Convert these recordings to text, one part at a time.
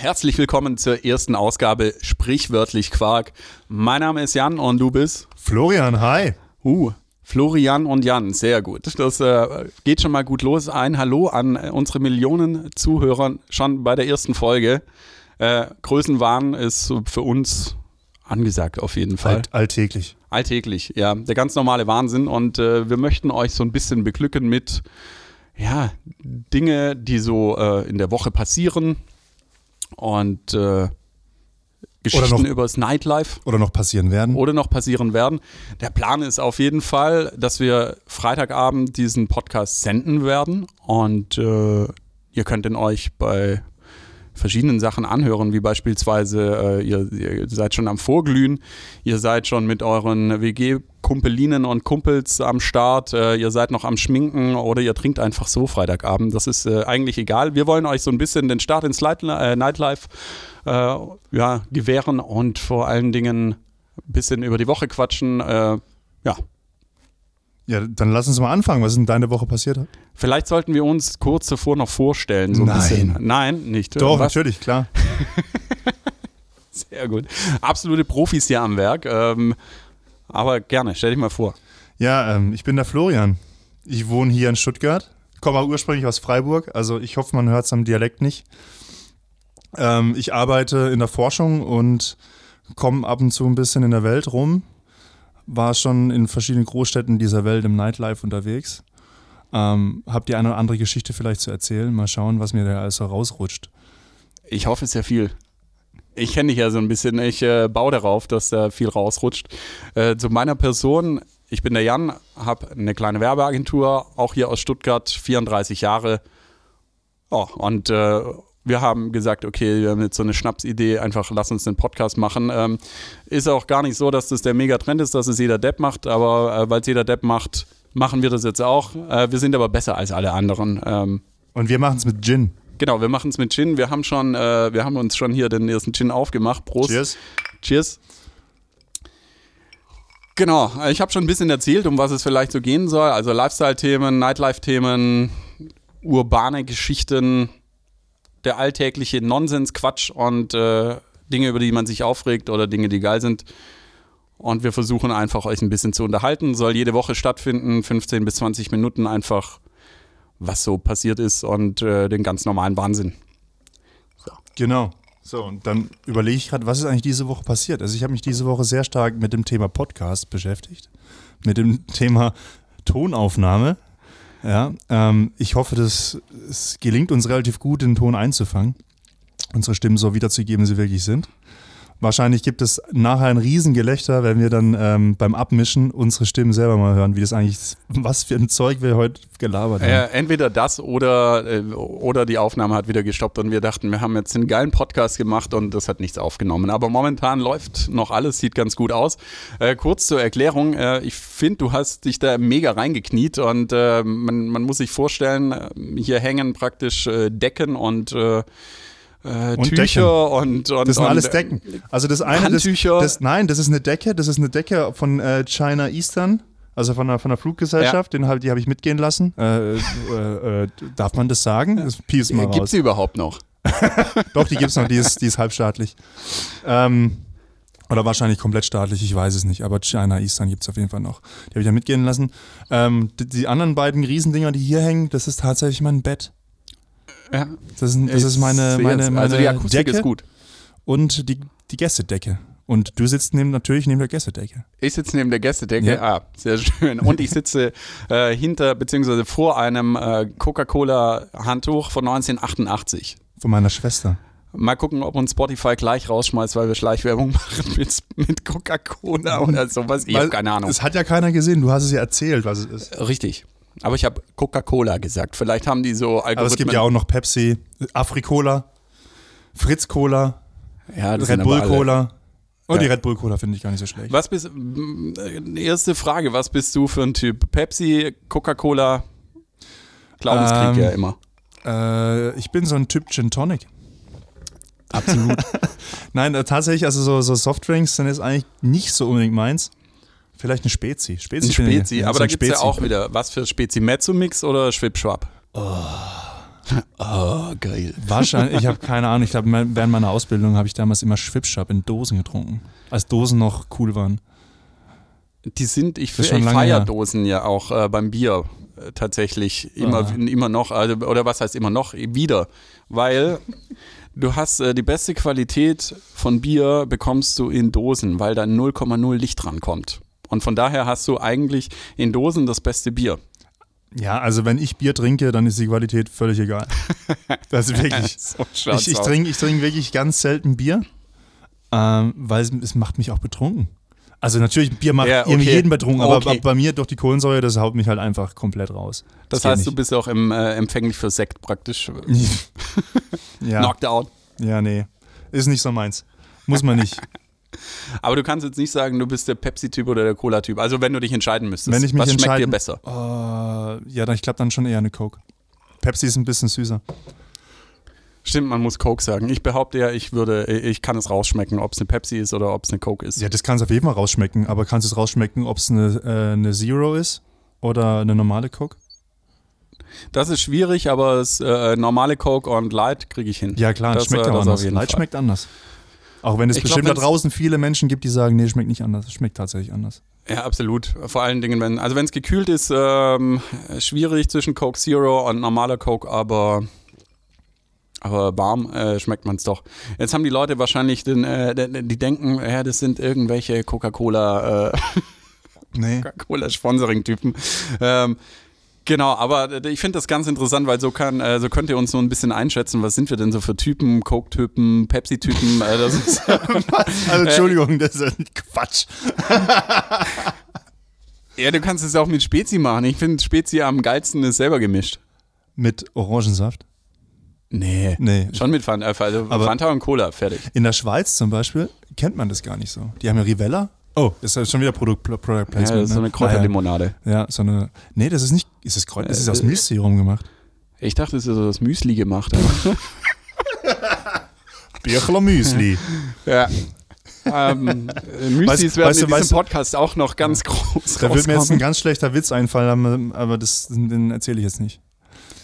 Herzlich willkommen zur ersten Ausgabe Sprichwörtlich Quark. Mein Name ist Jan und du bist? Florian, hi. Uh, Florian und Jan, sehr gut. Das äh, geht schon mal gut los. Ein Hallo an äh, unsere Millionen Zuhörer schon bei der ersten Folge. Äh, Größenwahn ist für uns angesagt auf jeden Fall. Alt, alltäglich. Alltäglich, ja. Der ganz normale Wahnsinn. Und äh, wir möchten euch so ein bisschen beglücken mit ja, Dinge, die so äh, in der Woche passieren und äh, Geschichten noch, über das Nightlife. Oder noch passieren werden. Oder noch passieren werden. Der Plan ist auf jeden Fall, dass wir Freitagabend diesen Podcast senden werden und äh, ihr könnt ihn euch bei verschiedenen Sachen anhören, wie beispielsweise äh, ihr, ihr, seid schon am Vorglühen, ihr seid schon mit euren WG-Kumpelinen und Kumpels am Start, äh, ihr seid noch am Schminken oder ihr trinkt einfach so Freitagabend. Das ist äh, eigentlich egal. Wir wollen euch so ein bisschen den Start ins Light, äh, Nightlife äh, ja, gewähren und vor allen Dingen ein bisschen über die Woche quatschen. Äh, ja, ja, dann lass uns mal anfangen. Was in deiner Woche passiert? Vielleicht sollten wir uns kurz zuvor noch vorstellen. So Nein. Bisschen. Nein, nicht. Doch, Was? natürlich, klar. Sehr gut. Absolute Profis hier am Werk. Ähm, aber gerne, stell dich mal vor. Ja, ähm, ich bin der Florian. Ich wohne hier in Stuttgart. Komme ursprünglich aus Freiburg. Also ich hoffe, man hört es am Dialekt nicht. Ähm, ich arbeite in der Forschung und komme ab und zu ein bisschen in der Welt rum war schon in verschiedenen Großstädten dieser Welt im Nightlife unterwegs. Ähm, habt ihr eine oder andere Geschichte vielleicht zu erzählen? Mal schauen, was mir da alles so rausrutscht. Ich hoffe sehr viel. Ich kenne dich ja so ein bisschen. Ich äh, baue darauf, dass da viel rausrutscht. Äh, zu meiner Person, ich bin der Jan, habe eine kleine Werbeagentur, auch hier aus Stuttgart, 34 Jahre. Oh, und äh, wir haben gesagt, okay, wir haben jetzt so eine Schnapsidee, einfach lass uns den Podcast machen. Ähm, ist auch gar nicht so, dass das der Mega-Trend ist, dass es jeder Depp macht, aber äh, weil es jeder Depp macht, machen wir das jetzt auch. Äh, wir sind aber besser als alle anderen. Ähm, Und wir machen es mit Gin. Genau, wir machen es mit Gin. Wir haben schon, äh, wir haben uns schon hier den ersten Gin aufgemacht. Prost. Cheers. Cheers. Genau, ich habe schon ein bisschen erzählt, um was es vielleicht so gehen soll. Also Lifestyle-Themen, Nightlife-Themen, urbane Geschichten, der alltägliche Nonsens-Quatsch und äh, Dinge, über die man sich aufregt oder Dinge, die geil sind. Und wir versuchen einfach euch ein bisschen zu unterhalten. Soll jede Woche stattfinden, 15 bis 20 Minuten einfach, was so passiert ist und äh, den ganz normalen Wahnsinn. So. Genau. So, und dann überlege ich gerade, was ist eigentlich diese Woche passiert? Also ich habe mich diese Woche sehr stark mit dem Thema Podcast beschäftigt, mit dem Thema Tonaufnahme. Ja, ähm, ich hoffe, dass es gelingt uns relativ gut, den Ton einzufangen, unsere Stimmen so wiederzugeben, wie sie wirklich sind. Wahrscheinlich gibt es nachher ein Riesengelächter, wenn wir dann ähm, beim Abmischen unsere Stimmen selber mal hören, wie das eigentlich, was für ein Zeug wir heute gelabert haben. Äh, entweder das oder, äh, oder die Aufnahme hat wieder gestoppt und wir dachten, wir haben jetzt einen geilen Podcast gemacht und das hat nichts aufgenommen. Aber momentan läuft noch alles, sieht ganz gut aus. Äh, kurz zur Erklärung, äh, ich finde, du hast dich da mega reingekniet und äh, man, man muss sich vorstellen, äh, hier hängen praktisch Decken und äh, und Tücher und, und, Das sind und, alles Decken. Also das eine, Handtücher. Das, das, nein, das ist eine Decke, das ist eine Decke von äh, China Eastern. Also von der, von der Fluggesellschaft, ja. den hab, die habe ich mitgehen lassen. Äh, äh, äh, darf man das sagen? Das mal Gibt sie überhaupt noch? Doch, die gibt es noch, die ist, die ist halbstaatlich. Ähm, oder wahrscheinlich komplett staatlich, ich weiß es nicht. Aber China Eastern gibt es auf jeden Fall noch. Die habe ich ja mitgehen lassen. Ähm, die, die, anderen beiden Riesendinger, die hier hängen, das ist tatsächlich mein Bett. Ja. Das ist, das ist meine, meine, meine Also die Akustik Decke ist gut. Und die, die Gästedecke. Und du sitzt neben, natürlich neben der Gästedecke. Ich sitze neben der Gästedecke. Ja. Ah, sehr schön. Und ich sitze äh, hinter, beziehungsweise vor einem äh, Coca-Cola-Handtuch von 1988. Von meiner Schwester. Mal gucken, ob uns Spotify gleich rausschmeißt, weil wir Schleichwerbung machen mit, mit Coca-Cola oder sowas. Ich habe keine Ahnung. Es hat ja keiner gesehen, du hast es ja erzählt, was es ist. Richtig. Aber ich habe Coca-Cola gesagt. Vielleicht haben die so Algorithmen. Aber es gibt ja auch noch Pepsi, Afri-Cola, Fritz-Cola, ja, Red Bull-Cola. Oh, ja. die Red Bull Cola finde ich gar nicht so schlecht. Was bist äh, erste Frage, was bist du für ein Typ? Pepsi, Coca-Cola? Glaubenskrieg ähm, ja immer. Äh, ich bin so ein Typ Gin Tonic. Absolut. Nein, äh, tatsächlich, also so, so Softdrinks sind jetzt eigentlich nicht so unbedingt meins. Vielleicht eine Spezi. Spezi, ein Spezi. aber so da gibt es ja auch wieder, was für Spezi? Mezzo-Mix oder Schwipschwap? Oh. Oh, geil. Wahrscheinlich, ich habe keine Ahnung. Ich glaube, während meiner Ausbildung habe ich damals immer Schwipschab in Dosen getrunken. Als Dosen noch cool waren. Die sind, ich, ich feiere Dosen ja auch äh, beim Bier äh, tatsächlich immer, ah. immer noch, also, oder was heißt immer noch, wieder. Weil du hast äh, die beste Qualität von Bier bekommst du in Dosen, weil da 0,0 Licht rankommt. Und von daher hast du eigentlich in Dosen das beste Bier. Ja, also wenn ich Bier trinke, dann ist die Qualität völlig egal. Das ist wirklich. so ich ich trinke ich trink wirklich ganz selten Bier, ähm, weil es, es macht mich auch betrunken. Also natürlich, Bier macht ja, okay. jeden betrunken, aber okay. bei mir durch die Kohlensäure, das haut mich halt einfach komplett raus. Das, das heißt, du bist auch im, äh, empfänglich für Sekt praktisch. ja. Knocked out. Ja, nee. Ist nicht so meins. Muss man nicht. Aber du kannst jetzt nicht sagen, du bist der Pepsi-Typ oder der Cola-Typ. Also wenn du dich entscheiden müsstest, wenn ich mich was schmeckt dir besser? Uh, ja, dann, ich glaube dann schon eher eine Coke. Pepsi ist ein bisschen süßer. Stimmt, man muss Coke sagen. Ich behaupte ja, ich würde, ich kann es rausschmecken, ob es eine Pepsi ist oder ob es eine Coke ist. Ja, das kannst du auf jeden Fall rausschmecken, aber kannst du es rausschmecken, ob es eine, äh, eine Zero ist oder eine normale Coke? Das ist schwierig, aber das äh, normale Coke und Light kriege ich hin. Ja klar, das schmeckt äh, auch anders. Light Fall. schmeckt anders. Auch wenn es ich bestimmt glaub, da draußen viele Menschen gibt, die sagen, nee, schmeckt nicht anders. Es schmeckt tatsächlich anders. Ja, absolut. Vor allen Dingen, wenn, also wenn es gekühlt ist, ähm, schwierig zwischen Coke Zero und normaler Coke, aber, aber warm äh, schmeckt man es doch. Jetzt haben die Leute wahrscheinlich, den, äh, die denken, ja, das sind irgendwelche Coca-Cola, äh, nee. Coca-Cola-Sponsoring-Typen. Ähm, Genau, aber ich finde das ganz interessant, weil so kann, äh, so könnt ihr uns so ein bisschen einschätzen, was sind wir denn so für Typen, Coke-Typen, Pepsi-Typen. Äh, also Entschuldigung, das ist Quatsch. ja, du kannst es auch mit Spezi machen. Ich finde Spezi am geilsten ist selber gemischt. Mit Orangensaft? Nee, nee. Schon mit Fanta, also aber Fanta und Cola, fertig. In der Schweiz zum Beispiel kennt man das gar nicht so. Die haben ja Rivella Oh, das ist schon wieder Produkt, Product Placement. Ja, das ist so eine ne? Kräuterlimonade. Ja, so eine. Nee, das ist nicht. Ist das Kräuter? Das ist aus äh, Milchserum gemacht. Ich dachte, es ist aus Müsli gemacht. Birchler Müsli. ja. ähm, Müslis weißt, werden weißt, in diesem Podcast auch noch ganz groß Da wird mir jetzt ein ganz schlechter Witz einfallen, aber das, den erzähle ich jetzt nicht.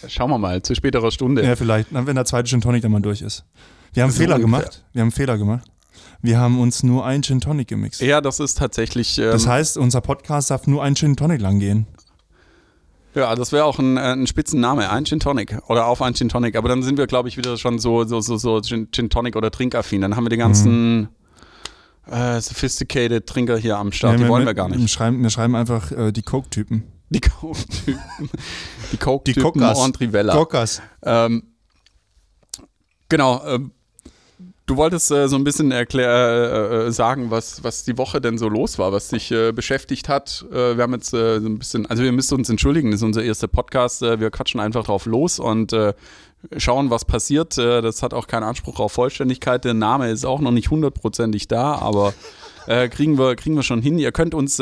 Schauen wir mal, zu späterer Stunde. Ja, vielleicht, wenn der zweite Gin Tonic dann mal durch ist. Wir haben einen Fehler ungefähr. gemacht. Wir haben einen Fehler gemacht. Wir haben uns nur ein Gin Tonic gemixt. Ja, das ist tatsächlich. Ähm, das heißt, unser Podcast darf nur ein Gin Tonic lang gehen. Ja, das wäre auch ein, äh, ein Spitzenname, ein Gin Tonic oder auf ein Gin Tonic. Aber dann sind wir, glaube ich, wieder schon so, so, so, so Gin, Gin Tonic oder Trinkaffin. Dann haben wir die ganzen mhm. äh, sophisticated Trinker hier am Start. Ja, die wollen wir, wir gar nicht. Wir schreiben, wir schreiben einfach äh, die Coke-Typen. Die Coke-Typen. die Coke-Typen und Rivella. Cockers. Ähm, genau. Ähm, Du wolltest äh, so ein bisschen erklär, äh, äh, sagen, was, was die Woche denn so los war, was dich äh, beschäftigt hat. Äh, wir haben jetzt äh, so ein bisschen, also wir müssen uns entschuldigen, das ist unser erster Podcast. wir quatschen einfach drauf los und schauen, was passiert. das hat auch keinen Anspruch auf Vollständigkeit. Der Name ist auch noch nicht hundertprozentig da, aber kriegen, wir, kriegen wir schon hin. Ihr könnt uns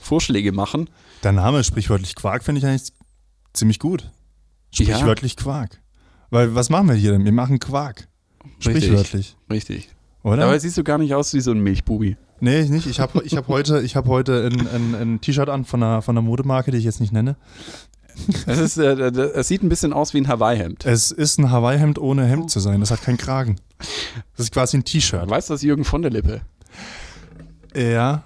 Vorschläge machen. Der Name sprichwörtlich Quark finde ich eigentlich ziemlich gut. Sprichwörtlich ja. Quark. Weil was machen wir hier denn? Wir machen Quark. Sprichwörtlich. Richtig. Oder? Dabei siehst du gar nicht aus wie so ein Milchbubi. Nee, nicht. Ich habe ich hab heute, ich hab heute ein, ein, ein T-Shirt an von einer, von einer Modemarke, die ich jetzt nicht nenne. Es, ist, äh, es sieht ein bisschen aus wie ein Hawaii-Hemd. Es ist ein Hawaii-Hemd ohne Hemd zu sein. Das hat keinen Kragen. Das ist quasi ein T-Shirt. Weißt du, das ist Jürgen von der Lippe? Ja,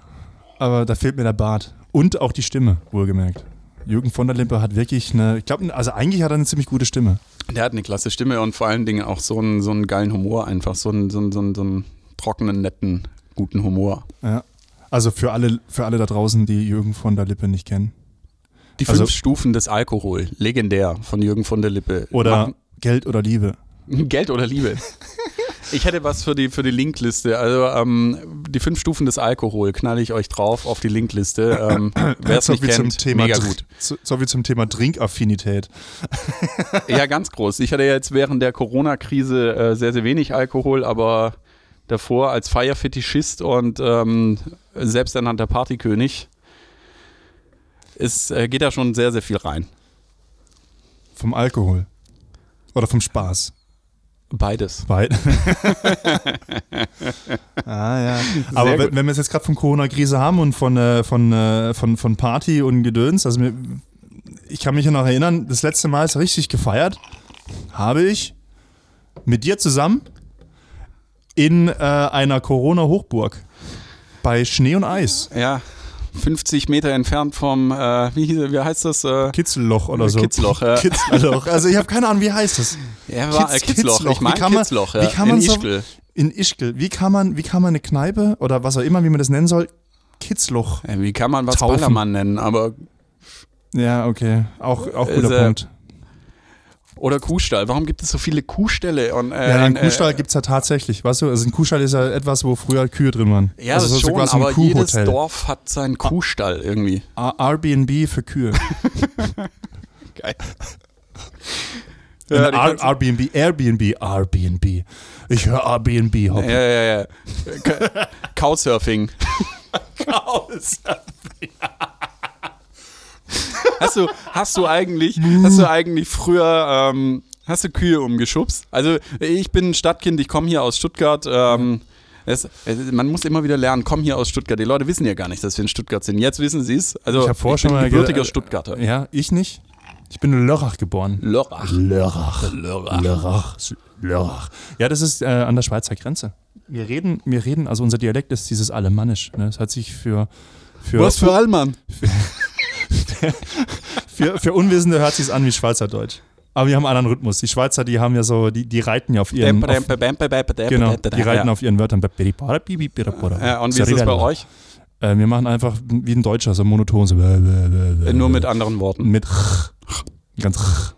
aber da fehlt mir der Bart. Und auch die Stimme, wohlgemerkt. Jürgen von der Lippe hat wirklich eine, ich glaube, also eigentlich hat er eine ziemlich gute Stimme. Der hat eine klasse Stimme und vor allen Dingen auch so einen, so einen geilen Humor einfach, so einen, so einen, so einen, so einen trockenen, netten, guten Humor. Ja. Also für alle, für alle da draußen, die Jürgen von der Lippe nicht kennen. Die fünf also, Stufen des Alkohol, legendär von Jürgen von der Lippe. Oder Machen. Geld oder Liebe. Geld oder Liebe. Ich hätte was für die, für die Linkliste. Also ähm, die fünf Stufen des Alkohol knalle ich euch drauf auf die Linkliste. Ähm, Wer es so nicht kennt, Thema mega gut. So, so wie zum Thema Trinkaffinität. ja, ganz groß. Ich hatte jetzt während der Corona-Krise äh, sehr, sehr wenig Alkohol, aber davor als Feierfetischist und ähm, selbsternannter Partykönig ist, äh, geht da schon sehr, sehr viel rein. Vom Alkohol? Oder vom Spaß? Beides. Beides. ah, ja. Aber wenn, wenn, wir es jetzt gerade von Corona-Krise haben und von, äh, von, äh, von, von Party und Gedöns, also mir, ich kann mich ja noch erinnern, das letzte Mal ist richtig gefeiert. habe ich mit dir zusammen in äh, einer Corona-Hochburg bei Schnee und Eis. Ja, 50 Meter entfernt vom, äh, wie, hieß- wie heißt das? Äh, Kitzelloch oder so. Kitzloch, ja. Kitzloch. Also ich habe keine Ahnung, wie heißt das? ja, war, äh, Kitzloch. Ich meine man- Kitzloch, ja. wie kann man in so- Ischgl. In Ischgl. Wie kann man, wie kann man eine Kneipe oder was auch immer, wie man das nennen soll, Kitzloch. Wie kann man was Taufen. Ballermann nennen? Aber Ja, okay. Auch, auch Ist, guter äh, Punkt. Oder Kuhstall. Warum gibt es so viele Kuhställe? Und, äh, Ja, einen äh, Kuhstall gibt es ja tatsächlich, weißt du? Also ein Kuhstall ist ja etwas, wo früher Kühe drin waren. Ja, also das so schon, aber jedes. Dorf hat seinen Kuhstall irgendwie. Airbnb für Kühe. Geil. Ja, Airbnb, Airbnb, Airbnb. Ich höre Airbnb hoppen. ja, ja, ja. K- Couchsurfing. Hast du, hast du eigentlich, hast du eigentlich früher, ähm, hast du Kühe umgeschubst? Also ich bin ein Stadtkind, ich komme hier aus Stuttgart. Ähm, es, es, man muss immer wieder lernen, komm hier aus Stuttgart. Die Leute wissen ja gar nicht, dass wir in Stuttgart sind. Jetzt wissen sie es. Also Ich habe vorher schon bin gebürtiger ge- Stuttgarter. Ja, ich nicht. Ich bin in Lörrach geboren. Lörrach. Lörrach. Lörrach. Lörrach. Lörrach. Ja, das ist äh, an der Schweizer Grenze. Wir reden, wir reden, also unser Dialekt ist dieses Alemannisch. Ne? Das hat sich für, für, Was für Allmann? für, für Unwissende hört sich an wie Schweizerdeutsch. Aber wir haben einen anderen Rhythmus. Die Schweizer, die haben ja so, die, die reiten ja auf ihren. Auf, genau, die reiten ja. auf ihren Wörtern. Ja, und wie ist das bei euch? Äh, wir machen einfach wie ein Deutscher, so monoton. So. Nur mit anderen Worten. Mit ganz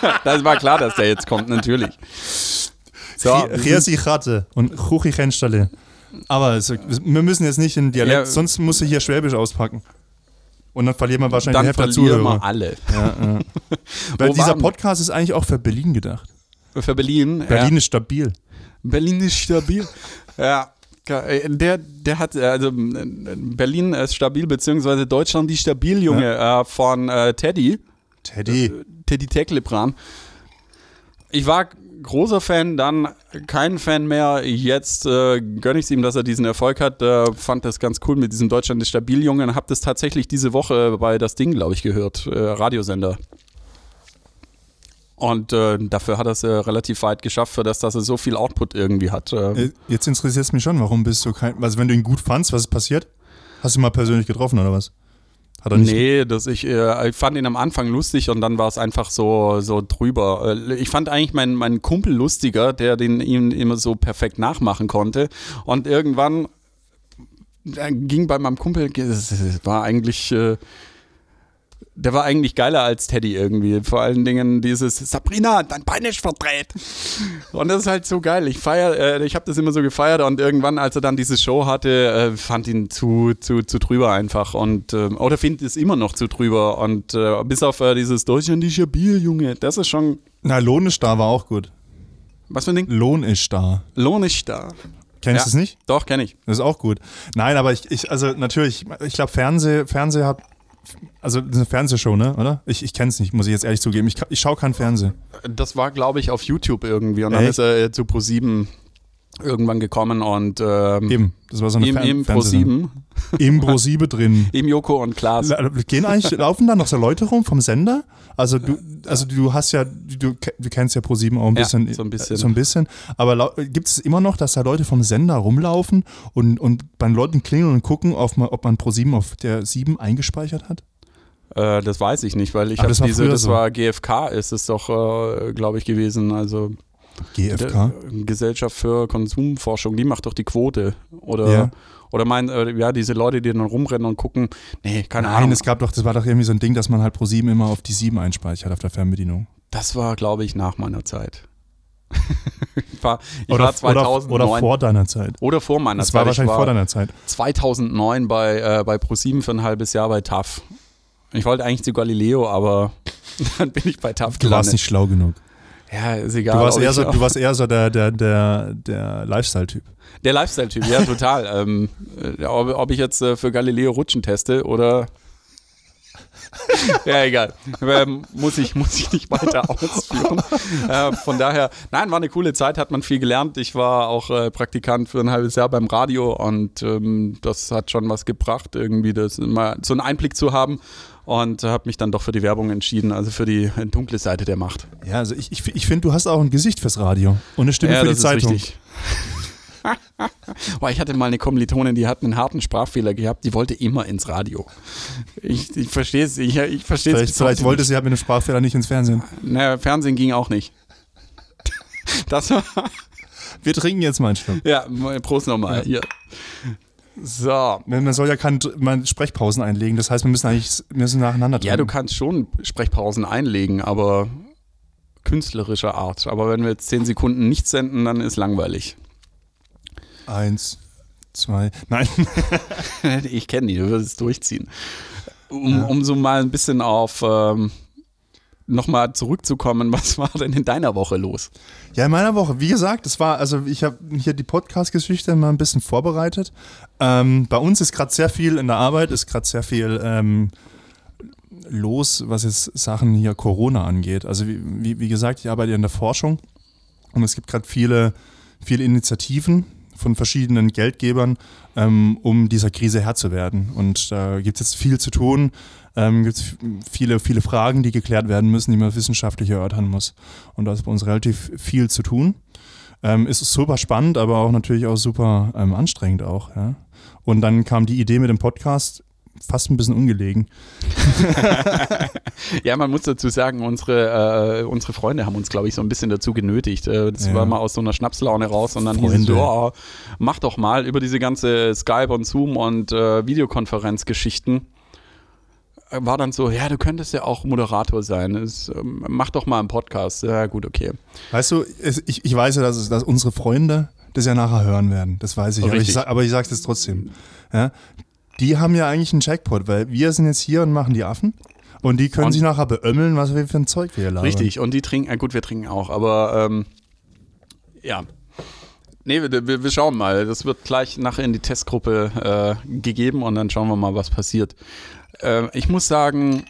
Das war klar, dass der jetzt kommt, natürlich. So, die Ratte und Chuchi Chenstelle. Aber es, wir müssen jetzt nicht in Dialekt, Ja. sonst muss ich hier Schwäbisch auspacken. Und dann verlieren wir wahrscheinlich die dann Hälfte der verlieren Zuhörer. wir alle. Ja, ja. Weil Wo dieser waren- Podcast ist eigentlich auch für Berlin gedacht. Für Berlin. Berlin ist stabil. Berlin ist stabil. ja. äh, Der, der hat, äh, also äh, Berlin ist stabil, beziehungsweise Deutschland die stabil, Junge, äh, von äh, Teddy. Teddy. Teddy Tecklepran. Ich war großer Fan, dann kein Fan mehr. Jetzt äh, gönne ich es ihm, dass er diesen Erfolg hat. Äh, fand das ganz cool mit diesem Deutschland ist stabil, Junge. Und hab das tatsächlich diese Woche bei das Ding, glaube ich, gehört. Äh, Radiosender. Und äh, dafür hat er es äh, relativ weit geschafft, für das, dass er so viel Output irgendwie hat. Äh, Äh, Jetzt interessiert es mich schon, warum bist du kein. Also, wenn du ihn gut fandst, was ist passiert? Hast du ihn mal persönlich getroffen oder was? Hat er nicht. Nee, das ich, äh, ich fand ihn am Anfang lustig und dann war es einfach so, so drüber. Äh, ich fand eigentlich meinen, meinen Kumpel lustiger, der den ihm immer so perfekt nachmachen konnte. Und irgendwann äh, ging bei meinem Kumpel, es war eigentlich, äh, der war eigentlich geiler als Teddy irgendwie. Vor allen Dingen dieses Sabrina, dein Bein ist verdreht. Und das ist halt so geil. Ich feier, äh, ich habe das immer so gefeiert und irgendwann, als er dann diese Show hatte, äh, fand ihn zu, zu, zu drüber einfach und äh, oder finde es immer noch zu drüber und äh, bis auf äh, dieses Deutschland ist Bier, Junge, das ist schon Na, Lohn ist da war auch gut. was für ein Ding? Lohn ist da. Lohn ist da. Kennst Ja. du es nicht? Doch kenne ich. Das ist auch gut. Nein, aber ich, ich also natürlich, ich glaube, Fernseh, Fernseh hat. Also, das ist eine Fernsehshow, ne? Oder? Ich, ich kenne es nicht, muss ich jetzt ehrlich zugeben. Ich, ich schaue kein Fernsehen. Das war glaube ich auf YouTube irgendwie und dann Echt? ist er zu Pro 7 irgendwann gekommen und ähm, Eben. Das war so eine im, Fer- im Pro Fernsehsendung. 7 Im Pro 7 drin. im Joko und Klaas. La- Gehen eigentlich, laufen da noch so Leute rum vom Sender? Also du, also du hast ja, du, du kennst ja Pro7 auch ein Ja, bisschen. so ein bisschen. So ein bisschen. Aber gibt es immer noch, dass da Leute vom Sender rumlaufen und, und bei den Leuten klingeln und gucken, auf, mal- ob man Pro7 auf der 7 eingespeichert hat? Äh, das weiß ich nicht, weil ich habe das war diese, das so. war GfK, ist es doch, äh, glaube ich, gewesen. Also GFK? der- Gesellschaft für Konsumforschung, die macht doch die Quote. Oder, Ja. oder mein, äh, ja, diese Leute, die dann rumrennen und gucken, nee, keine Nein, Ahnung. es gab doch, das war doch irgendwie so ein Ding, dass man halt Pro7 immer auf die 7 einspeichert auf der Fernbedienung. Das war, glaube ich, nach meiner Zeit. ich war, ich Oder, war 2009. oder, oder vor deiner Zeit. oder vor meiner Das Zeit. war Ich wahrscheinlich vor deiner Zeit. 2009 bei, äh, bei ProSieben für ein halbes Jahr bei TAF. Ich wollte eigentlich zu Galileo, aber dann bin ich bei TAF Du warst gelandet. nicht schlau genug. Ja, ist egal. Du warst eher so, du warst eher so der, der, der, der Lifestyle-Typ. Der Lifestyle-Typ, ja, total. ähm, äh, ob, ob ich jetzt äh, für Galileo Rutschen teste oder. ja, egal. Ähm, muss, ich, muss ich nicht weiter ausführen. Äh, von daher, nein, war eine coole Zeit, hat man viel gelernt. Ich war auch äh, Praktikant für ein halbes Jahr beim Radio und ähm, das hat schon was gebracht, irgendwie das mal so einen Einblick zu haben. Und habe mich dann doch für die Werbung entschieden, also für die dunkle Seite der Macht. Ja, also ich, ich, ich finde, du hast auch ein Gesicht fürs Radio und eine Stimme ja, für die Zeitung. Boah, ich hatte mal eine Kommilitonin, die hat einen harten Sprachfehler gehabt, die wollte immer ins Radio. Ich, ich verstehe es, ich, ich Vielleicht, vielleicht wollte sie ja mit einem Sprachfehler nicht ins Fernsehen. Naja, Fernsehen ging auch nicht. Das war. Wir trinken jetzt mal einen Schluck. Ja, Prost nochmal. Hier. So. Man soll ja keine man Sprechpausen einlegen, das heißt, wir müssen eigentlich wir müssen nacheinander trinken. Ja, du kannst schon Sprechpausen einlegen, aber künstlerischer Art. Aber wenn wir jetzt zehn Sekunden nichts senden, dann ist langweilig. Eins, zwei, nein. ich kenne die, du wirst es durchziehen. Um, ja. um so mal ein bisschen auf ähm, nochmal zurückzukommen, was war denn in deiner Woche los? Ja, in meiner Woche, wie gesagt, es war, also ich habe hier die Podcast-Geschichte mal ein bisschen vorbereitet. Ähm, bei uns ist gerade sehr viel in der Arbeit, ist gerade sehr viel ähm, los, was jetzt Sachen hier Corona angeht. Also wie, wie, wie gesagt, ich arbeite in der Forschung und es gibt gerade viele, viele Initiativen, von verschiedenen Geldgebern, ähm, um dieser Krise Herr zu werden. Und da gibt es jetzt viel zu tun, ähm, gibt es viele, viele Fragen, die geklärt werden müssen, die man wissenschaftlich erörtern muss. Und da ist bei uns relativ viel zu tun. Ähm, ist super spannend, aber auch natürlich auch super ähm, anstrengend auch. Ja? Und dann kam die Idee mit dem Podcast fast ein bisschen ungelegen. ja, man muss dazu sagen, unsere, äh, unsere Freunde haben uns, glaube ich, so ein bisschen dazu genötigt. Äh, das ja. war mal aus so einer Schnapslaune raus und dann Freunde. hieß es oh, mach doch mal über diese ganze Skype und Zoom und äh, Videokonferenzgeschichten war dann so, ja, du könntest ja auch Moderator sein. Es, ähm, mach doch mal einen Podcast. Ja, gut, okay. Weißt du, ich, ich weiß ja, dass, dass unsere Freunde das ja nachher hören werden. Das weiß ich. Oh, aber ich, aber ich sage es trotzdem. Ja? die haben ja eigentlich einen Jackpot, weil wir sind jetzt hier und machen die Affen. Und die können und sich nachher beömmeln, was wir für ein Zeug wir hier labern. Richtig, und die trinken, äh gut, wir trinken auch, aber ähm, ja. Nee, wir, wir, wir, schauen mal. Das wird gleich nachher in die Testgruppe äh, gegeben und dann schauen wir mal, was passiert. Äh, ich muss sagen,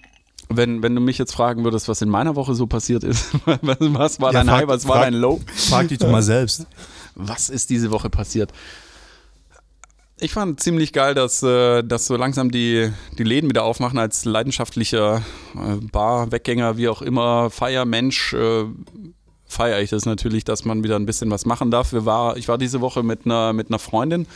wenn, wenn du mich jetzt fragen würdest, was in meiner Woche so passiert ist, was war ja, dein frag, High, was war frag, dein Low? Frag dich doch mal selbst. Was ist diese Woche passiert? Ich fand ziemlich geil, dass, äh, dass so langsam die, die Läden wieder aufmachen als leidenschaftlicher äh, Bar-Weggänger, wie auch immer, Feiermensch. Äh, feiere ich das natürlich, dass man wieder ein bisschen was machen darf. Wir war, ich war diese Woche mit einer, mit einer Freundin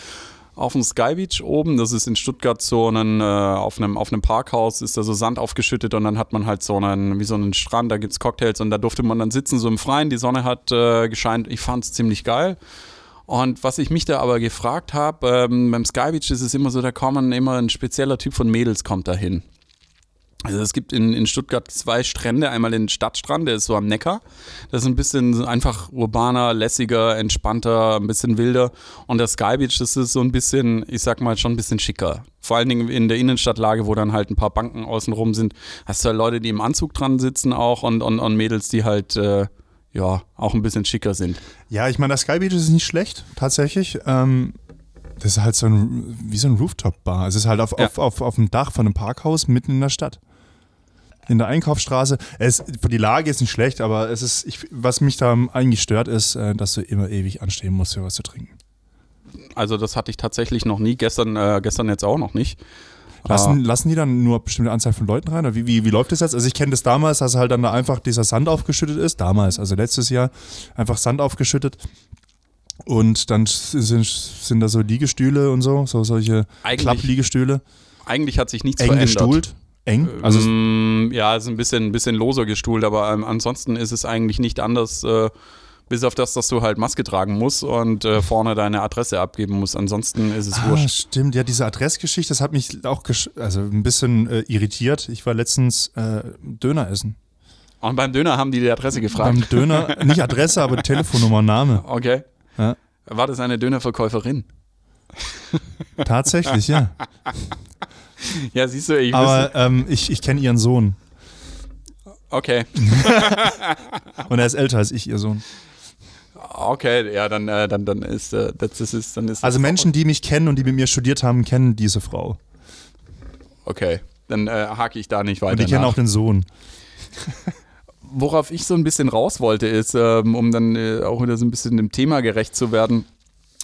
auf dem Sky Beach oben. Das ist in Stuttgart so einen, äh, auf, einem, auf einem Parkhaus ist da so Sand aufgeschüttet und dann hat man halt so einen, wie so einen Strand, da gibt es Cocktails und da durfte man dann sitzen, so im Freien. Die Sonne hat äh, gescheint. Ich fand es ziemlich geil. Und was ich mich da aber gefragt habe, ähm, beim Sky Beach ist es immer so, da kommen immer ein spezieller Typ von Mädels kommt da. Also es gibt in, in Stuttgart zwei Strände, einmal den Stadtstrand, der ist so am Neckar. Das ist ein bisschen einfach urbaner, lässiger, entspannter, ein bisschen wilder. Und der Sky Beach, das ist so ein bisschen, ich sag mal, schon ein bisschen schicker. Vor allen Dingen in der Innenstadtlage, wo dann halt ein paar Banken außenrum sind, hast du halt Leute, die im Anzug dran sitzen auch und, und, und Mädels, die halt äh, ja, auch ein bisschen schicker sind. Ja, ich meine, das Sky Beach ist nicht schlecht, tatsächlich. Ähm, das ist halt so ein, wie so ein Rooftop-Bar. Es ist halt auf, ja. auf, auf, auf dem Dach von einem Parkhaus mitten in der Stadt. In der Einkaufsstraße. Es, die Lage ist nicht schlecht, aber es ist, ich, was mich da eigentlich stört, ist, äh, dass du immer ewig anstehen musst, für was zu trinken. Also das hatte ich tatsächlich noch nie, gestern, äh, gestern jetzt auch noch nicht. Lassen, ah. lassen die dann nur eine bestimmte Anzahl von Leuten rein? Oder wie, wie, wie läuft das jetzt? Also ich kenne das damals, dass halt dann da einfach dieser Sand aufgeschüttet ist. Damals, also letztes Jahr, einfach Sand aufgeschüttet. Und dann sind, sind da so Liegestühle und so, so solche Klappliegestühle. Eigentlich hat sich nichts Eng verändert. gestuhlt. Eng? Also ähm, ja, es ist ein bisschen, ein bisschen loser gestuhlt, aber ähm, ansonsten ist es eigentlich nicht anders. Äh, bis auf das, dass du halt Maske tragen musst und äh, vorne deine Adresse abgeben musst. Ansonsten ist es ah, wurscht. Stimmt, ja, diese Adressgeschichte, das hat mich auch also ein bisschen äh, irritiert. Ich war letztens äh, Döner essen. Und beim Döner haben die die Adresse gefragt. Beim Döner, nicht Adresse, aber Telefonnummer, Name. Okay. Ja. War das eine Dönerverkäuferin? Tatsächlich, ja. ja, siehst du, ich Aber ähm, ich, ich kenne ihren Sohn. Okay. Und er ist älter als ich, ihr Sohn. Okay, ja, dann, äh, dann, dann ist äh, das, das ist dann ist Also Menschen, die mich kennen und die mit mir studiert haben, kennen diese Frau. Okay, dann äh, hake ich da nicht weiter. Und die kennen auch den Sohn. Worauf ich so ein bisschen raus wollte, ist, ähm, um dann äh, auch wieder so ein bisschen dem Thema gerecht zu werden.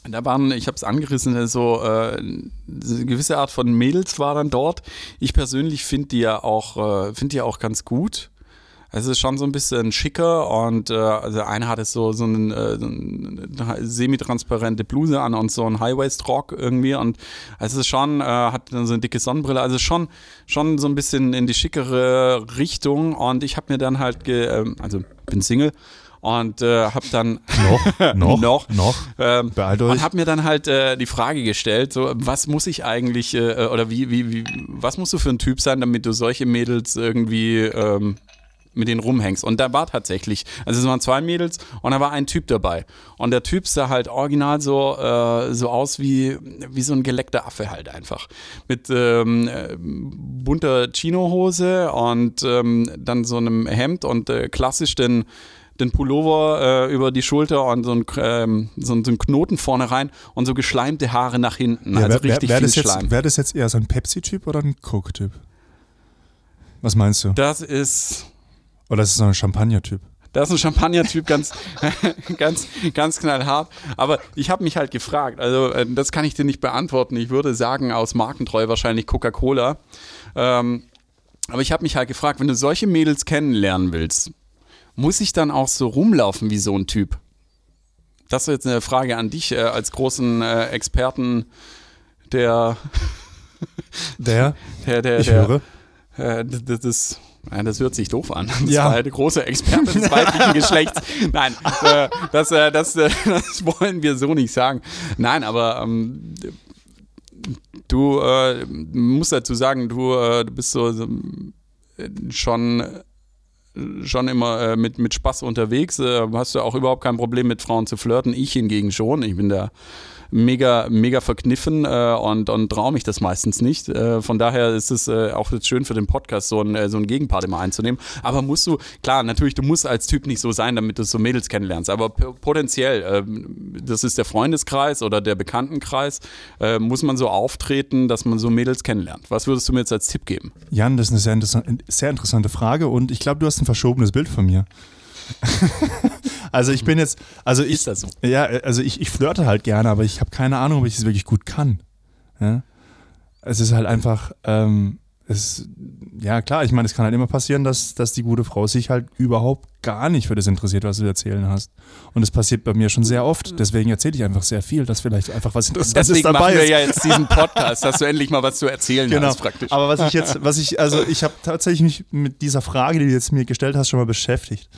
Da waren, ich habe es angerissen, so äh, eine gewisse Art von Mädels war dann dort. Ich persönlich finde die ja auch, äh, finde die auch ganz gut. Es ist schon so ein bisschen schicker und äh, also einer hatte so, so, einen, äh, so eine semi-transparente Bluse an und so ein High-Waist-Rock irgendwie und es ist schon, äh, hat dann so eine dicke Sonnenbrille, also schon, schon so ein bisschen in die schickere Richtung und ich habe mir dann halt, ge, äh, also bin Single und äh, habe dann noch noch noch, noch ähm, und habe mir dann halt äh, die Frage gestellt, so was muss ich eigentlich äh, oder wie, wie wie was musst du für ein Typ sein, damit du solche Mädels irgendwie ähm, mit denen rumhängst. Und da war tatsächlich, also es waren zwei Mädels und da war ein Typ dabei. Und der Typ sah halt original so, äh, so aus wie, wie so ein geleckter Affe halt einfach. Mit ähm, äh, bunter Chinohose und ähm, dann so einem Hemd und äh, klassisch den den Pullover äh, über die Schulter und so ein, ähm, so, ein, so ein Knoten vorne rein und so geschleimte Haare nach hinten. Ja, also wär- richtig wär viel das jetzt, Schleim. Wäre das jetzt eher so ein Pepsi-Typ oder ein Coke-Typ? Was meinst du? Das ist Oder ist es so ein Champagner-Typ? Das ist ein Champagner-Typ, ganz, ganz, ganz knallhart. Aber ich habe mich halt gefragt, also äh, das kann ich dir nicht beantworten. Ich würde sagen, aus Markentreue wahrscheinlich Coca-Cola. Ähm, aber ich habe mich halt gefragt, wenn du solche Mädels kennenlernen willst, muss ich dann auch so rumlaufen wie so ein Typ? Das ist jetzt eine Frage an dich äh, als großen äh, Experten der, Der? der, der, Ich der höre. äh, das, das. Nein, das hört sich doof an. Das Ja. war eine große Experte des weiblichen Geschlechts. Nein, äh, das, äh, das, äh, das wollen wir so nicht sagen. Nein, aber ähm, du musst dazu sagen, du, du bist so, so schon schon immer äh, mit, mit Spaß unterwegs. Äh, hast du auch überhaupt kein Problem mit Frauen zu flirten. Ich hingegen schon. Ich bin da mega, mega verkniffen äh, und, und traue mich das meistens nicht. Äh, von daher ist es äh, auch schön für den Podcast, so ein, äh, so ein Gegenpart immer einzunehmen. Aber musst du, klar, natürlich, du musst als Typ nicht so sein, damit du so Mädels kennenlernst. Aber potenziell, das ist der Freundeskreis oder der Bekanntenkreis, muss man so auftreten, dass man so Mädels kennenlernt. Was würdest du mir jetzt als Tipp geben? Jan, das ist eine sehr, interessant, sehr interessante Frage und ich glaube, du hast ein verschobenes Bild von mir. also ich bin jetzt, also ich, Ist das so? ja, also ich, ich flirte halt gerne, aber ich habe keine Ahnung, ob ich es wirklich gut kann. Ja? Es ist halt einfach, ähm, es, ja klar, ich meine, es kann halt immer passieren, dass, dass die gute Frau sich halt überhaupt gar nicht für das interessiert, was du erzählen hast. Und es passiert bei mir schon sehr oft. Deswegen erzähle ich einfach sehr viel, dass vielleicht einfach was Interessantes Deswegen dabei machen wir ist. ja jetzt diesen Podcast, dass du endlich mal was zu erzählen Genau. hast praktisch. Aber was ich jetzt, was ich, also ich habe tatsächlich mich mit dieser Frage, die du jetzt mir gestellt hast, schon mal beschäftigt.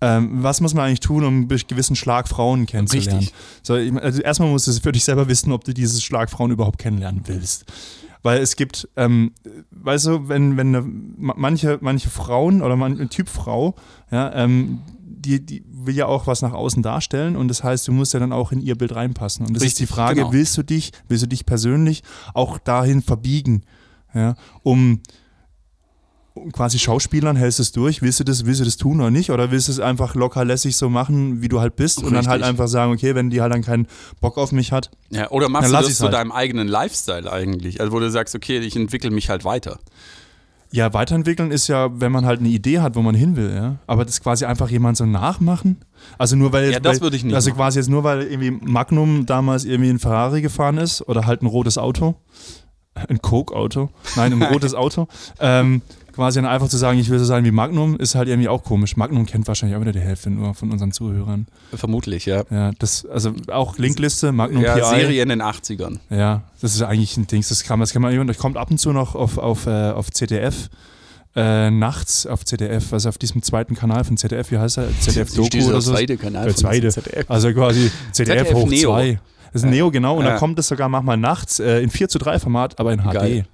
Ähm, was muss man eigentlich tun, um einen gewissen Schlag Frauen kennenzulernen? Richtig. So, ich- also erstmal musst du für dich selber wissen, ob du dieses Schlag Frauen überhaupt kennenlernen willst. Weil es gibt, ähm, weißt du, wenn, wenn eine, ma- manche, manche Frauen oder man, ein Typ Frau, ja, ähm, die, die will ja auch was nach außen darstellen und das heißt, du musst ja dann auch in ihr Bild reinpassen. Und das ist die Richtig, Frage, genau. willst du dich, willst du dich persönlich auch dahin verbiegen, ja, um quasi Schauspielern hältst du es durch, willst du das, willst du das tun oder nicht? Oder willst du es einfach locker lässig so machen, wie du halt bist und dann halt Richtig. einfach sagen, okay, wenn die halt dann keinen Bock auf mich hat, Ja, oder machst du das zu halt. deinem eigenen Lifestyle eigentlich? Also wo du sagst, okay, ich entwickle mich halt weiter. Ja, weiterentwickeln ist ja, wenn man halt eine Idee hat, wo man hin will, ja. Aber das quasi einfach jemand so nachmachen. Also nur weil jetzt, Ja, das würde ich nicht Also machen. quasi jetzt nur weil irgendwie Magnum damals irgendwie ein Ferrari gefahren ist oder halt ein rotes Auto, ein Coke-Auto, nein, ein rotes Auto. Ähm, quasi dann einfach zu sagen, ich will so sein wie Magnum, ist halt irgendwie auch komisch. Magnum kennt wahrscheinlich auch wieder die Hälfte nur von unseren Zuhörern. Vermutlich, ja. Ja, das, also auch Linkliste, Magnum Ja, PI. Serie in den 80ern. Ja, das ist eigentlich ein Ding, das kann, das kann man, das kommt ab und zu noch auf, auf, äh, auf ZDF. Äh, nachts auf ZDF, also auf diesem zweiten Kanal von ZDF, wie heißt er? ZDF Doku oder so. zweite Kanal von zweite. ZDF. Also quasi ZDF, ZDF hoch Neo. 2. Das ist Neo, genau. Und Ja. dann kommt es sogar manchmal nachts äh, in 4 zu 3 Format, aber in HD. Geil.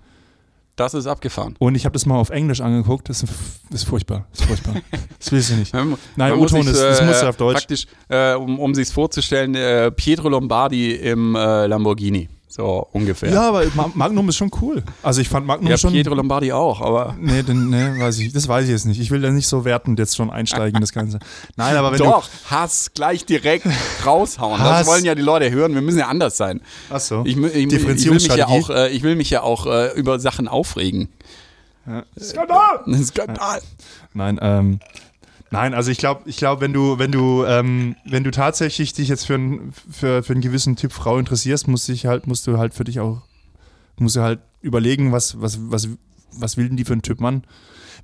Das ist abgefahren. Und ich habe das mal auf Englisch angeguckt. Das ist, das ist furchtbar. Das ist furchtbar. das willst du nicht. Nein, O-Ton ist, das äh, muss auf Deutsch. Praktisch, äh, um, um sich vorzustellen, äh, Pietro Lombardi im äh, Lamborghini. So ungefähr. Ja, aber Ma- Magnum ist schon cool. Also ich fand Magnum Ja, schon. Pietro Lombardi auch, aber Nee, den, nee, weiß ich, das weiß ich jetzt nicht. Ich will da nicht so wertend jetzt schon einsteigen in das Ganze. Nein, aber wenn doch, Hass gleich direkt raushauen. Hass. Das wollen ja die Leute hören. Wir müssen ja anders sein. du. Achso. Ich, mü- ich, ich, will mich ja auch, äh, ich will mich ja auch äh, über Sachen aufregen. Ja. Skandal! Skandal! Nein, ähm. Nein, also ich glaube, ich glaub, wenn du, wenn du, ähm, wenn du tatsächlich dich jetzt für, ein, für, für einen gewissen Typ Frau interessierst, musst, dich halt, musst du halt für dich auch, musst du halt überlegen, was, was, was, was will denn die für einen Typ Mann?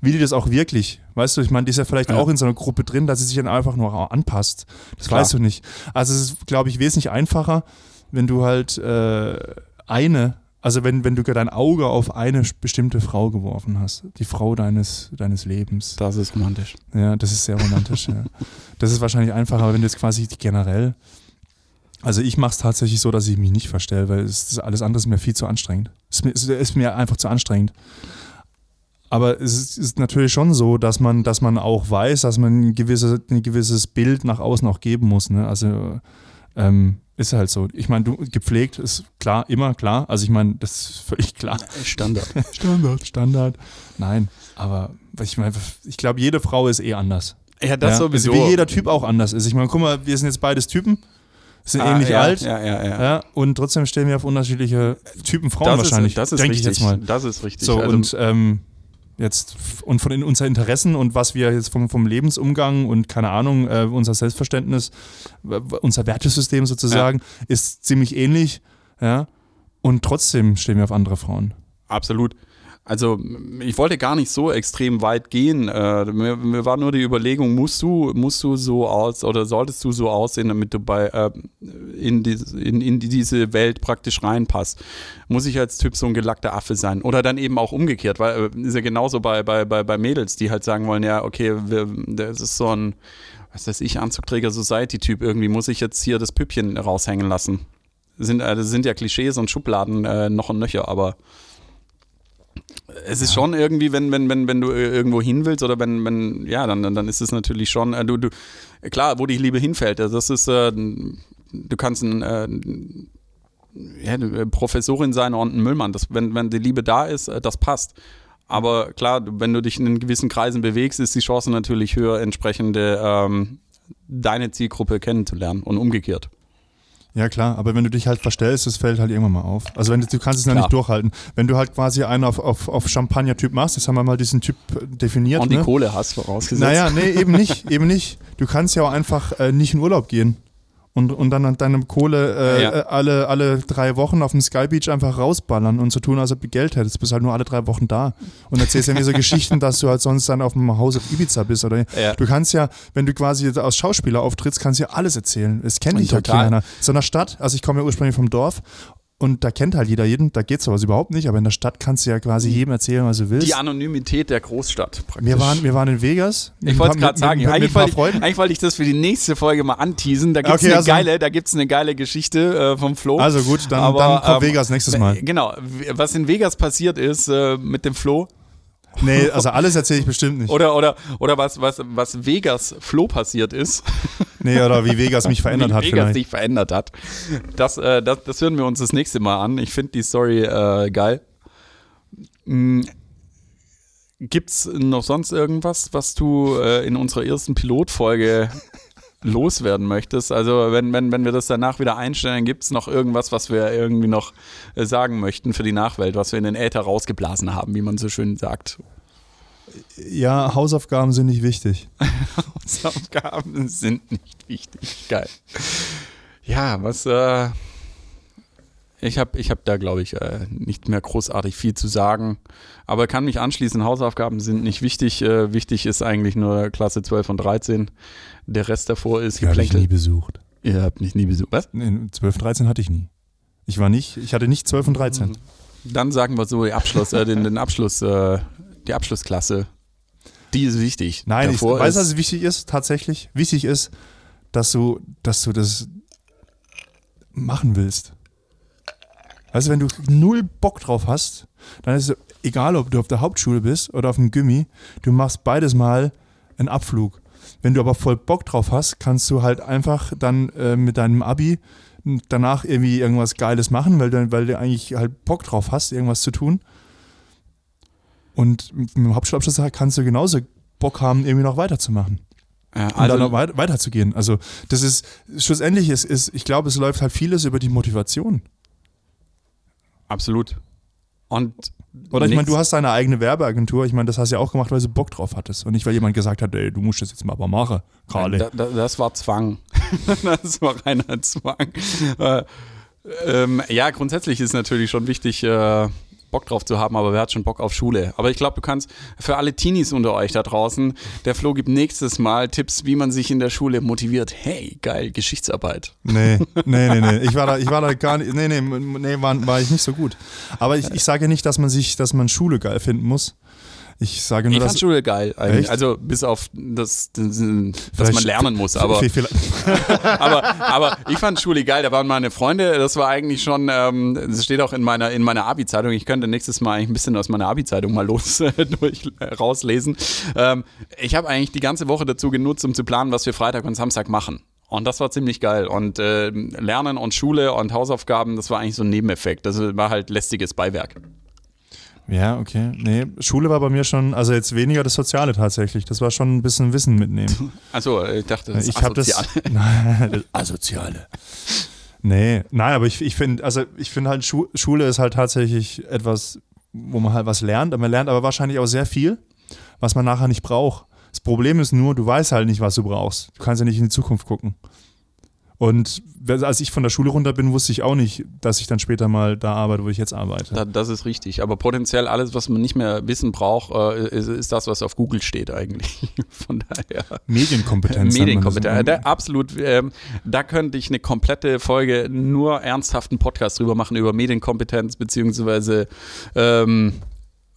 Will die das auch wirklich? Weißt du, ich meine, die ist ja vielleicht ja. auch in so einer Gruppe drin, dass sie sich dann einfach nur anpasst. Das Klar. weißt du nicht. Also es ist, glaube ich, wesentlich einfacher, wenn du halt äh, eine also wenn, wenn du dein Auge auf eine bestimmte Frau geworfen hast, die Frau deines, deines Lebens. Das ist romantisch. Ja, das ist sehr romantisch. ja. Das ist wahrscheinlich einfacher, wenn du jetzt quasi generell. Also ich mache es tatsächlich so, dass ich mich nicht verstelle, weil es alles andere ist mir viel zu anstrengend. Es ist, ist mir einfach zu anstrengend. Aber es ist, natürlich schon so, dass man, dass man auch weiß, dass man ein, gewisse, ein gewisses Bild nach außen auch geben muss. Ne? Also ähm, ist halt so. Ich meine, du gepflegt ist klar, immer klar. Also ich meine, das ist völlig klar. Standard. Standard. Standard. Nein, aber ich meine, ich glaube, jede Frau ist eh anders. Ja, das ja? sowieso. Wie jeder Typ auch anders ist. Ich meine, guck mal, wir sind jetzt beides Typen, sind ah, ähnlich ja, alt. Ja, ja, ja. Und trotzdem stellen wir auf unterschiedliche Typen Frauen das wahrscheinlich. Ist, das ist richtig. jetzt mal. Das ist richtig. So, also, und ähm, jetzt und von unseren Interessen und was wir jetzt vom, vom Lebensumgang und keine Ahnung, äh, unser Selbstverständnis, unser Wertesystem sozusagen, ja. ist ziemlich ähnlich, ja. Und trotzdem stehen wir auf andere Frauen. Absolut. Also ich wollte gar nicht so extrem weit gehen. Äh, mir, mir, war nur die Überlegung, musst du, musst du so aus oder solltest du so aussehen, damit du bei äh, in, die, in, in diese Welt praktisch reinpasst? Muss ich als Typ so ein gelackter Affe sein? Oder dann eben auch umgekehrt, weil äh, ist ja genauso bei, bei, bei, bei Mädels, die halt sagen wollen, ja, okay, wir, das ist so ein, was weiß ich, Anzugträger Society-Typ, irgendwie muss ich jetzt hier das Püppchen raushängen lassen. Sind, das sind ja Klischees und Schubladen äh, noch und nöcher, aber es ist ja. schon irgendwie, wenn, wenn, wenn, wenn du irgendwo hin willst oder wenn, wenn, ja, dann, dann ist es natürlich schon, äh, du, du, klar, wo die Liebe hinfällt, also das ist, äh, du kannst ein, äh, ja, Professorin sein und ein Müllmann, das, wenn, wenn die Liebe da ist, äh, das passt. Aber klar, wenn du dich in gewissen Kreisen bewegst, ist die Chance natürlich höher, entsprechende ähm, deine Zielgruppe kennenzulernen und umgekehrt. Ja, klar, aber wenn du dich halt verstellst, das fällt halt irgendwann mal auf. Also wenn du, du kannst es ja nicht durchhalten. Wenn du halt quasi einen auf, auf, auf Champagner-Typ machst, jetzt haben wir mal diesen Typ definiert. Und die ne? Kohle hast vorausgesetzt. Naja, nee, eben nicht, eben nicht. Du kannst ja auch einfach äh, nicht in Urlaub gehen und, und dann deine Kohle äh, ja. Äh, alle, alle drei Wochen auf dem Sky Beach einfach rausballern und so tun, als ob du Geld hättest. Du bist halt nur alle drei Wochen da und erzählst ja mir so Geschichten, dass du halt sonst dann auf dem Haus auf Ibiza bist. Oder ja. Du kannst ja, wenn du quasi als Schauspieler auftrittst, kannst du ja alles erzählen. Es kennt dich ja keiner. So einer Stadt, also ich komme ja ursprünglich vom Dorf und da kennt halt jeder jeden, da geht sowas überhaupt nicht, aber in der Stadt kannst du ja quasi mhm. jedem erzählen, was du willst. Die Anonymität der Großstadt praktisch. Wir waren, wir waren in Vegas. Ich wollte es gerade sagen, mit, eigentlich, wollte ich, eigentlich wollte ich das für die nächste Folge mal anteasen. Da gibt es okay, eine, also, geile, eine geile Geschichte äh, vom Flo. Also gut, dann, aber, dann kommt ähm, Vegas nächstes Mal. Genau, was in Vegas passiert ist äh, mit dem Flo, Nee, also alles erzähle ich bestimmt nicht. Oder, oder, oder was, was, was Vegas Flo passiert ist. Nee, oder wie Vegas mich verändert wie hat. Wie Vegas dich verändert hat. Das, äh, das, das hören wir uns das nächste Mal an. Ich finde die Story äh, geil. Mhm. Gibt's noch sonst irgendwas, was du äh, in unserer ersten Pilotfolge loswerden möchtest. Also wenn, wenn, wenn wir das danach wieder einstellen, gibt es noch irgendwas, was wir irgendwie noch äh, sagen möchten für die Nachwelt, was wir in den Äther rausgeblasen haben, wie man so schön sagt. Ja, Hausaufgaben sind nicht wichtig. Hausaufgaben sind nicht wichtig. Geil. Ja, was äh, ich habe ich hab da, glaube ich, äh, nicht mehr großartig viel zu sagen. Aber kann mich anschließen, Hausaufgaben sind nicht wichtig. Äh, wichtig ist eigentlich nur Klasse 12 und 13. Der Rest davor ist Die habe ich nie besucht. Ihr habt mich nie besucht. Was? Nee, 12, 13 hatte ich nie. Ich war nicht, ich hatte nicht 12 und 13. Mhm. Dann sagen wir so, Abschluss, äh, den, den Abschluss, äh, die Abschlussklasse. Die ist wichtig. Nein, ich weiß, was wichtig ist, tatsächlich. Wichtig ist, dass du, dass du das machen willst. Weißt du, wenn du null Bock drauf hast, dann ist es egal, ob du auf der Hauptschule bist oder auf dem Gimmi, du machst beides mal einen Abflug. Wenn du aber voll Bock drauf hast, kannst du halt einfach dann äh, mit deinem Abi danach irgendwie irgendwas Geiles machen, weil du, weil du eigentlich halt Bock drauf hast, irgendwas zu tun. Und mit dem Hauptschulabschluss kannst du genauso Bock haben, irgendwie noch weiterzumachen. Ja, also und dann noch weit, weiterzugehen. Also, das ist schlussendlich, ist, ist, ich glaube, es läuft halt vieles über die Motivation. Absolut. Und Oder ich meine, du hast deine eigene Werbeagentur. Ich meine, das hast du ja auch gemacht, weil du Bock drauf hattest. Und nicht, weil jemand gesagt hat, ey, du musst das jetzt mal aber machen, Karle. Da, da, das war Zwang. das war reiner Zwang. Äh, ähm, ja, grundsätzlich ist natürlich schon wichtig, äh, Bock drauf zu haben, aber wer hat schon Bock auf Schule? Aber ich glaube, du kannst für alle Teenies unter euch da draußen, der Flo gibt nächstes Mal Tipps, wie man sich in der Schule motiviert. Hey, geil, Geschichtsarbeit. Nee, nee, nee, nee. Ich war da, ich war da gar nicht, nee, nee, nee, war, war ich nicht so gut. Aber ich, ich sage nicht, dass man sich, dass man Schule geil finden muss. Ich sage nur, ich dass. fand Schule geil eigentlich. Echt? Also bis auf das, das dass man lernen muss. Aber, aber, aber ich fand Schule geil. Da waren meine Freunde. Das war eigentlich schon, ähm, das steht auch in meiner, in meiner Abi-Zeitung. Ich könnte nächstes Mal eigentlich ein bisschen aus meiner Abi-Zeitung mal los durch, rauslesen. Ähm, ich habe eigentlich die ganze Woche dazu genutzt, um zu planen, was wir Freitag und Samstag machen. Und das war ziemlich geil. Und äh, Lernen und Schule und Hausaufgaben, das war eigentlich so ein Nebeneffekt. Das war halt lästiges Beiwerk. Ja, okay. Nee, Schule war bei mir schon, also jetzt weniger das Soziale tatsächlich. Das war schon ein bisschen Wissen mitnehmen. Also ich dachte, das ich ist asozial. Das, nein, das Asoziale. Nee, nein, aber ich, ich finde, also ich finde halt, Schu Schule ist halt tatsächlich etwas, wo man halt was lernt. Man lernt aber wahrscheinlich auch sehr viel, was man nachher nicht braucht. Das Problem ist nur, du weißt halt nicht, was du brauchst. Du kannst ja nicht in die Zukunft gucken. Und als ich von der Schule runter bin, wusste ich auch nicht, dass ich dann später mal da arbeite, wo ich jetzt arbeite. das ist richtig. Aber potenziell alles, was man nicht mehr wissen braucht, äh, ist, ist, das, was auf Google steht eigentlich. Von daher. Medienkompetenz. Medienkompetenz. Da, absolut. Ähm, da könnte ich eine komplette Folge nur ernsthaften Podcast drüber machen, über Medienkompetenz, beziehungsweise ähm,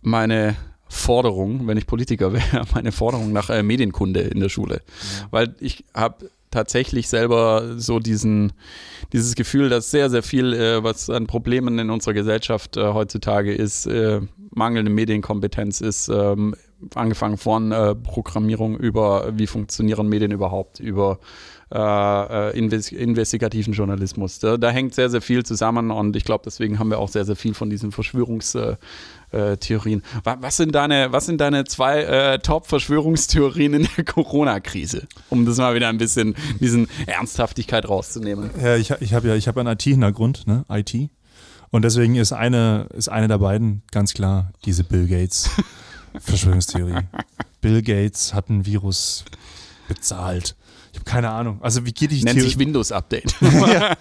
meine Forderung, wenn ich Politiker wäre, meine Forderung nach äh, Medienkunde in der Schule. Ja. Weil ich habe tatsächlich selber so diesen, dieses Gefühl, dass sehr, sehr viel, äh, was an Problemen in unserer Gesellschaft äh, heutzutage ist, äh, mangelnde Medienkompetenz ist, ähm, angefangen von äh, Programmierung über, wie funktionieren Medien überhaupt, über äh, äh, investigativen Journalismus. Da, da, hängt sehr, sehr viel zusammen und ich glaube, deswegen haben wir auch sehr, sehr viel von diesen Verschwörungstheorien. Äh, was sind deine, was sind deine zwei äh, Top-Verschwörungstheorien in der Corona-Krise? Um das mal wieder ein bisschen, diesen Ernsthaftigkeit rauszunehmen. Ja, ich, ich habe ja, ich habe einen IT-Hintergrund, ne? IT. Und deswegen ist eine, ist eine der beiden ganz klar diese Bill Gates Verschwörungstheorie. Bill Gates hat ein Virus bezahlt ich habe keine Ahnung. Also wie geht die Nennt Theorie? sich Windows Update. ja.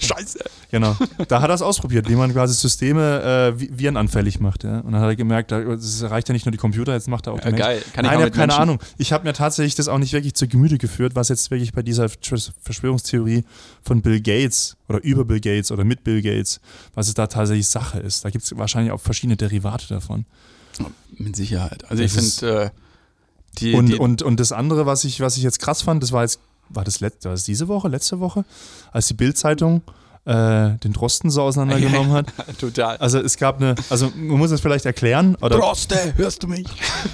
Scheiße. Genau. Da hat er es ausprobiert, wie man quasi Systeme äh, virenanfällig macht. Ja? Und dann hat er gemerkt, es reicht ja nicht nur die Computer, jetzt macht er auch die ja, Geil. Kann Nein, ich, ich habe keine Menschen? Ahnung. Ich habe mir tatsächlich das auch nicht wirklich zu Gemüte geführt, was jetzt wirklich bei dieser Verschwörungstheorie von Bill Gates oder über Bill Gates oder mit Bill Gates, was es da tatsächlich Sache ist. Da gibt es wahrscheinlich auch verschiedene Derivate davon. Mit Sicherheit. Also das ich finde äh, die, und, die und, und das andere, was ich, was ich jetzt krass fand, das war jetzt, war das, let, war das diese Woche, letzte Woche, als die Bild-Zeitung äh, den Drosten so auseinandergenommen hat. Total. Also es gab eine, also man muss es vielleicht erklären. Oder, Droste, hörst du mich?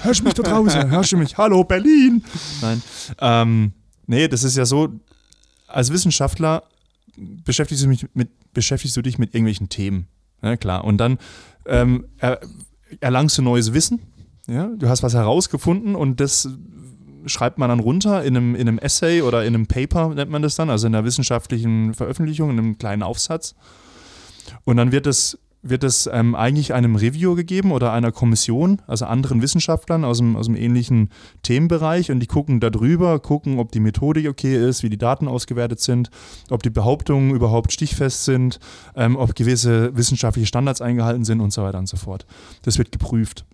hörst du mich da draußen? Hörst du mich? Hallo Berlin! Nein. Ähm, nee, das ist ja so, als Wissenschaftler beschäftigst du, mich mit, beschäftigst du dich mit irgendwelchen Themen. Ja, klar. Und dann ähm, erlangst du neues Wissen ja, du hast was herausgefunden und das schreibt man dann runter in einem, in einem Essay oder in einem Paper, nennt man das dann, also in einer wissenschaftlichen Veröffentlichung, in einem kleinen Aufsatz. Und dann wird es wird es ähm, eigentlich einem Review gegeben oder einer Kommission, also anderen Wissenschaftlern aus dem, aus dem ähnlichen Themenbereich und die gucken darüber, gucken, ob die Methodik okay ist, wie die Daten ausgewertet sind, ob die Behauptungen überhaupt stichfest sind, ähm, ob gewisse wissenschaftliche Standards eingehalten sind und so weiter und so fort. Das wird geprüft.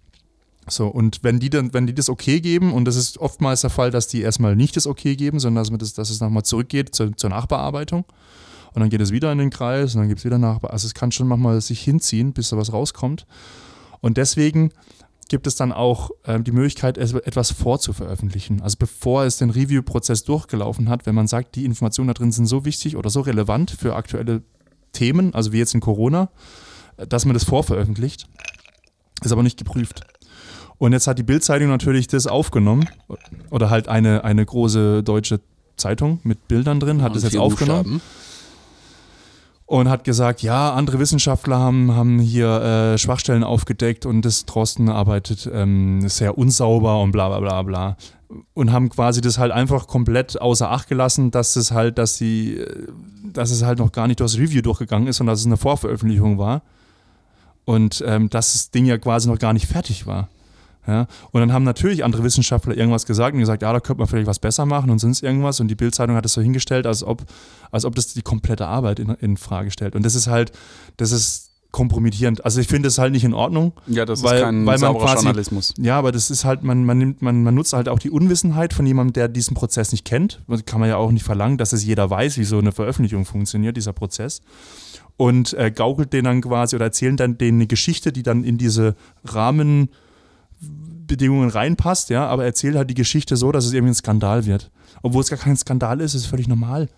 So, und wenn die dann, wenn die das okay geben, und das ist oftmals der Fall, dass die erstmal nicht das okay geben, sondern dass, das, dass es nochmal zurückgeht zur, zur Nachbearbeitung. Und dann geht es wieder in den Kreis und dann gibt es wieder Nachbearbeitung. Also es kann schon manchmal sich hinziehen, bis da was rauskommt. Und deswegen gibt es dann auch äh, die Möglichkeit, etwas vorzuveröffentlichen. Also bevor es den Review-Prozess durchgelaufen hat, wenn man sagt, die Informationen da drin sind so wichtig oder so relevant für aktuelle Themen, also wie jetzt in Corona, dass man das vorveröffentlicht, ist aber nicht geprüft. Und jetzt hat die Bildzeitung natürlich das aufgenommen oder halt eine, eine große deutsche Zeitung mit Bildern drin, hat das jetzt aufgenommen. Und hat gesagt, ja, andere Wissenschaftler haben, haben hier äh, Schwachstellen aufgedeckt und das Drosten arbeitet ähm, sehr unsauber und bla bla bla bla. Und haben quasi das halt einfach komplett außer Acht gelassen, dass es halt, dass die, dass es halt noch gar nicht durchs Review durchgegangen ist und dass es eine Vorveröffentlichung war. Und ähm, dass das Ding ja quasi noch gar nicht fertig war. Ja? Und dann haben natürlich andere Wissenschaftler irgendwas gesagt und gesagt, ja, da könnte man vielleicht was besser machen und sonst irgendwas. Und die Bildzeitung hat es so hingestellt, als ob, als ob das die komplette Arbeit in, in Frage stellt. Und das ist halt, das ist kompromittierend. Also ich finde das halt nicht in Ordnung. Ja, das weil, ist kein weil man sauberer quasi, Journalismus. Ja, aber das ist halt, man, man nimmt, man, man nutzt halt auch die Unwissenheit von jemandem, der diesen Prozess nicht kennt. Das kann man ja auch nicht verlangen, dass es jeder weiß, wie so eine Veröffentlichung funktioniert, dieser Prozess. Und äh, gaukelt denen dann quasi oder erzählen dann denen eine Geschichte, die dann in diese Rahmenbedingungen reinpasst, ja, aber erzählt halt die Geschichte so, dass es irgendwie ein Skandal wird. Obwohl es gar kein Skandal ist, ist völlig normal.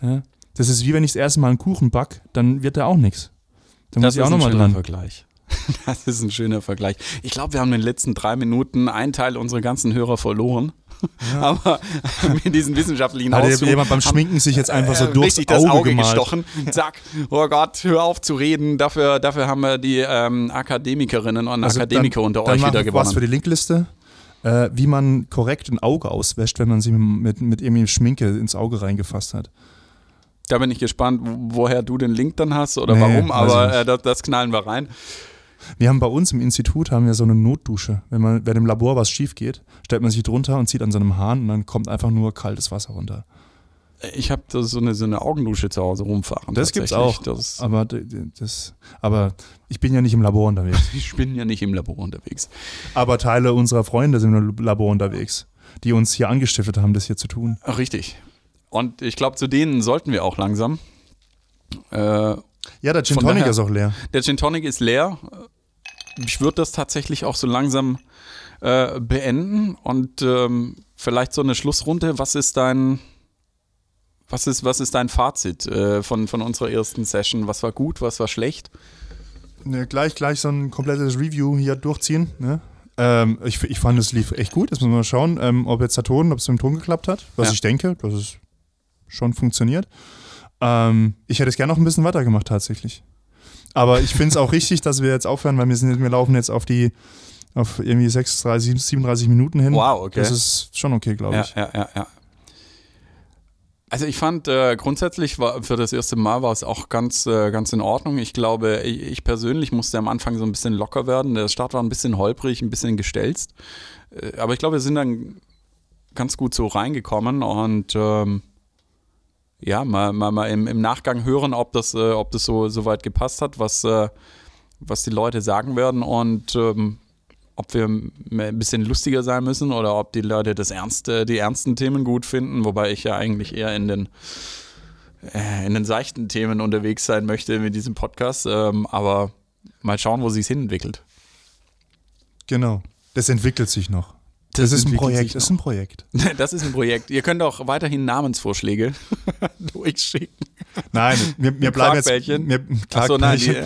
Ja? Das ist wie wenn ich das erste Mal einen Kuchen back, dann wird da auch nichts. Da muss Das ich ist auch nochmal dran. Vergleich. Das ist ein schöner Vergleich. Ich glaube, wir haben in den letzten drei Minuten einen Teil unserer ganzen Hörer verloren. Aber mit diesen wissenschaftlichen Hat Ausführungen jemand beim haben- Schminken sich jetzt einfach so äh, durchs richtig das Auge, Auge gemalt. gestochen. Zack. Oh Gott, hör auf zu reden. Dafür, dafür haben wir die ähm, Akademikerinnen und Also Akademiker dann, unter euch wieder wir was für gewonnen. die Linkliste. Äh, wie man korrekt ein Auge auswäscht, wenn man sich mit, mit irgendwie Schminke ins Auge reingefasst hat. Da bin ich gespannt, woher du den Link dann hast oder Nee, warum, aber äh, das, das knallen wir rein. Wir haben bei uns im Institut haben wir so eine Notdusche. Wenn man, wenn im Labor was schief geht, stellt man sich drunter und zieht an so einem Hahn und dann kommt einfach nur kaltes Wasser runter. Ich habe so eine, so eine Augendusche zu Hause rumfahren. Das gibt's auch. Das, Aber, das, aber ich bin ja nicht im Labor unterwegs. ich bin ja nicht im Labor unterwegs. aber Teile unserer Freunde sind im Labor unterwegs, die uns hier angestiftet haben, das hier zu tun. Richtig. Und ich glaube, zu denen sollten wir auch langsam. Äh, Ja, der Gin Tonic daher- ist auch leer. der Gin Tonic ist leer. Ich würde das tatsächlich auch so langsam äh, beenden und ähm, vielleicht so eine Schlussrunde. Was ist dein, was ist, was ist dein Fazit äh, von, von unserer ersten Session? Was war gut, was war schlecht? Ne, gleich, gleich so ein komplettes Review hier durchziehen. Ne? Ähm, ich, ich fand, es lief echt gut. Jetzt müssen wir mal schauen, ähm, ob jetzt der Ton, ob es mit dem Ton geklappt hat. Was Ja. ich denke, dass es schon funktioniert. Ähm, ich hätte es gerne noch ein bisschen weitergemacht, tatsächlich. Aber ich finde es auch richtig, dass wir jetzt aufhören, weil wir, sind, wir laufen jetzt auf die auf irgendwie 36, 37 Minuten hin. Wow, okay. Das ist schon okay, glaube Ja, ich. ja, ja, ja. Also ich fand äh, grundsätzlich war für das erste Mal war es auch ganz, äh, ganz in Ordnung. Ich glaube, ich, ich persönlich musste am Anfang so ein bisschen locker werden. Der Start war ein bisschen holprig, ein bisschen gestelzt. Äh, aber ich glaube, wir sind dann ganz gut so reingekommen und ähm, ja, mal, mal, mal im, im Nachgang hören, ob das, äh, ob das so, so weit gepasst hat, was, äh, was die Leute sagen werden und ähm, ob wir ein bisschen lustiger sein müssen oder ob die Leute das ernste, die ernsten Themen gut finden, wobei ich ja eigentlich eher in den äh, in den seichten Themen unterwegs sein möchte mit diesem Podcast. Ähm, aber mal schauen, wo sich hin entwickelt. Genau. Das entwickelt sich noch. Das, ist ein Projekt. Das ist ein Projekt. Das ist ein Projekt. Ihr könnt auch weiterhin Namensvorschläge durchschicken. Nein, wir, wir bleiben jetzt. Quarkbällchen? Wir, Achso, nein, die.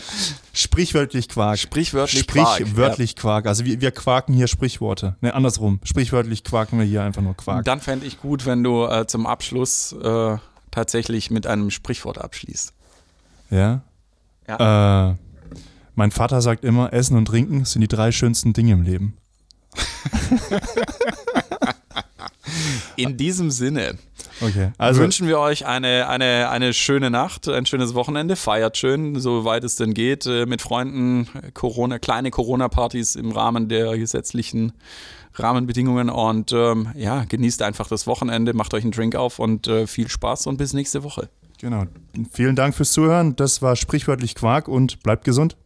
Sprichwörtlich Quark. Sprichwörtlich Quark, Sprichwörtlich Quark. Also wir, wir quaken hier Sprichworte. Ne, andersrum. Sprichwörtlich quaken wir hier einfach nur Quark. Dann fände ich gut, wenn du äh, zum Abschluss äh, tatsächlich mit einem Sprichwort abschließt. Ja. Äh, mein Vater sagt immer, Essen und Trinken sind die drei schönsten Dinge im Leben. In diesem Sinne Okay. Also wünschen wir euch eine, eine, eine schöne Nacht, ein schönes Wochenende. Feiert schön, soweit es denn geht, äh, mit Freunden, Corona, kleine Corona-Partys im Rahmen der gesetzlichen Rahmenbedingungen und ähm, ja, genießt einfach das Wochenende, macht euch einen Drink auf und äh, viel Spaß und bis nächste Woche. genau. Vielen Dank fürs Zuhören. Das war sprichwörtlich Quark und bleibt gesund.